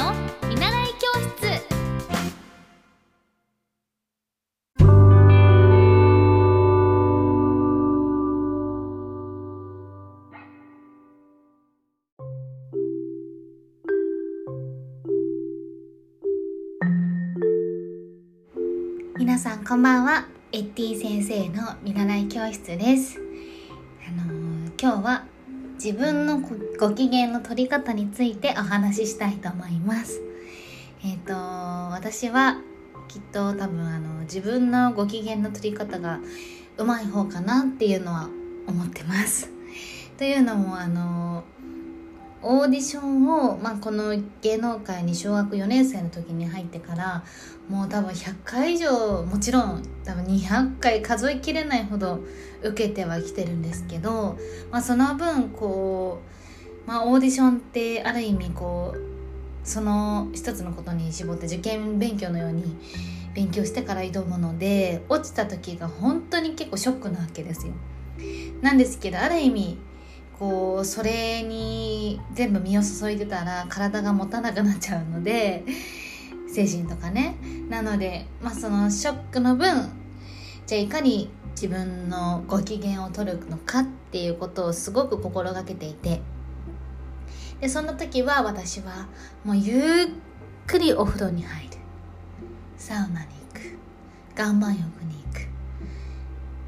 の見習い教室。皆さんこんばんは。エッティ先生の見習い教室です。あのー今日は自分のご機嫌の取り方についてお話ししたいと思います。えっ、と私はきっと多分あの自分のご機嫌の取り方がうまい方かなっていうのは思ってます。というのもあのオーディションを、まあ、この芸能界に小学4年生の時に入ってからもう多分100回以上もちろん多分200回数えきれないほど受けてはきてるんですけど、まあ、その分こう、まあ、オーディションってある意味こうその一つのことに絞って受験勉強のように勉強してから挑むので落ちた時が本当に結構ショックなわけですよ。なんですけどある意味こうそれに全部身を注いでたら体が持たなくなっちゃうので精神とかね。なのでまあそのショックの分じゃあいかに自分のご機嫌を取るのかっていうことをすごく心がけていて。でそんな時は私はもうゆっくりお風呂に入る。サウナに行く。岩盤浴に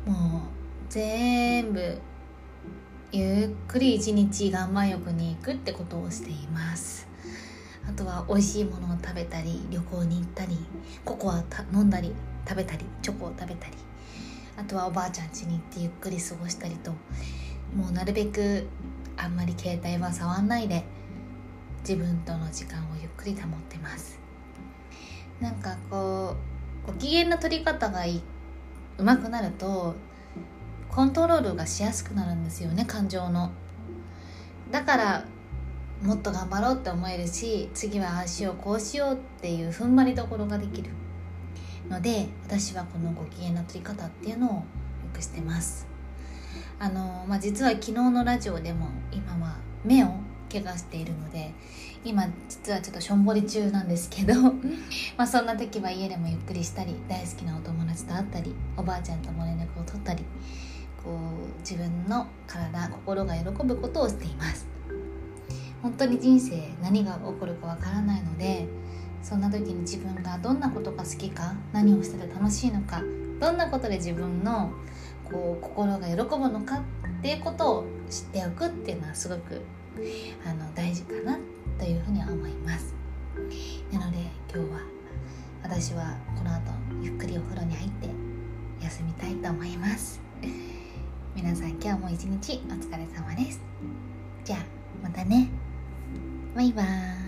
行く。もう全部ゆっくり一日岩盤浴に行くってことをしていますあとは美味しいものを食べたり旅行に行ったりココア飲んだり食べたりチョコを食べたりあとはおばあちゃん家に行ってゆっくり過ごしたりともうなるべくあんまり携帯は触んないで自分との時間をゆっくり保ってますなんかこうご機嫌の取り方がいいうまくなるとコントロールがしやすくなるんですよね感情の。だからもっと頑張ろうって思えるし次はああしようこうしようっていう踏ん張りどころができるので私はこのご機嫌な取り方っていうのをよくしてます。あの、まあ、実は昨日のラジオでも今は目を怪我しているので今実はちょっとしょんぼり中なんですけど まあそんな時は家でもゆっくりしたり大好きなお友達と会ったりおばあちゃんとも連絡を取ったりこう自分の体心が喜ぶことをしています。本当に人生何が起こるかわからないのでそんな時に自分がどんなことが好きか何をしてて楽しいのかどんなことで自分のこう心が喜ぶのかっていうことを知っておくっていうのはすごくあの大事かなというふうに思います。なので今日は私はこの後ゆっくりお風呂に入って休みたいと思います。皆さん今日も一日お疲れ様です。じゃあまたね。バイバーイ。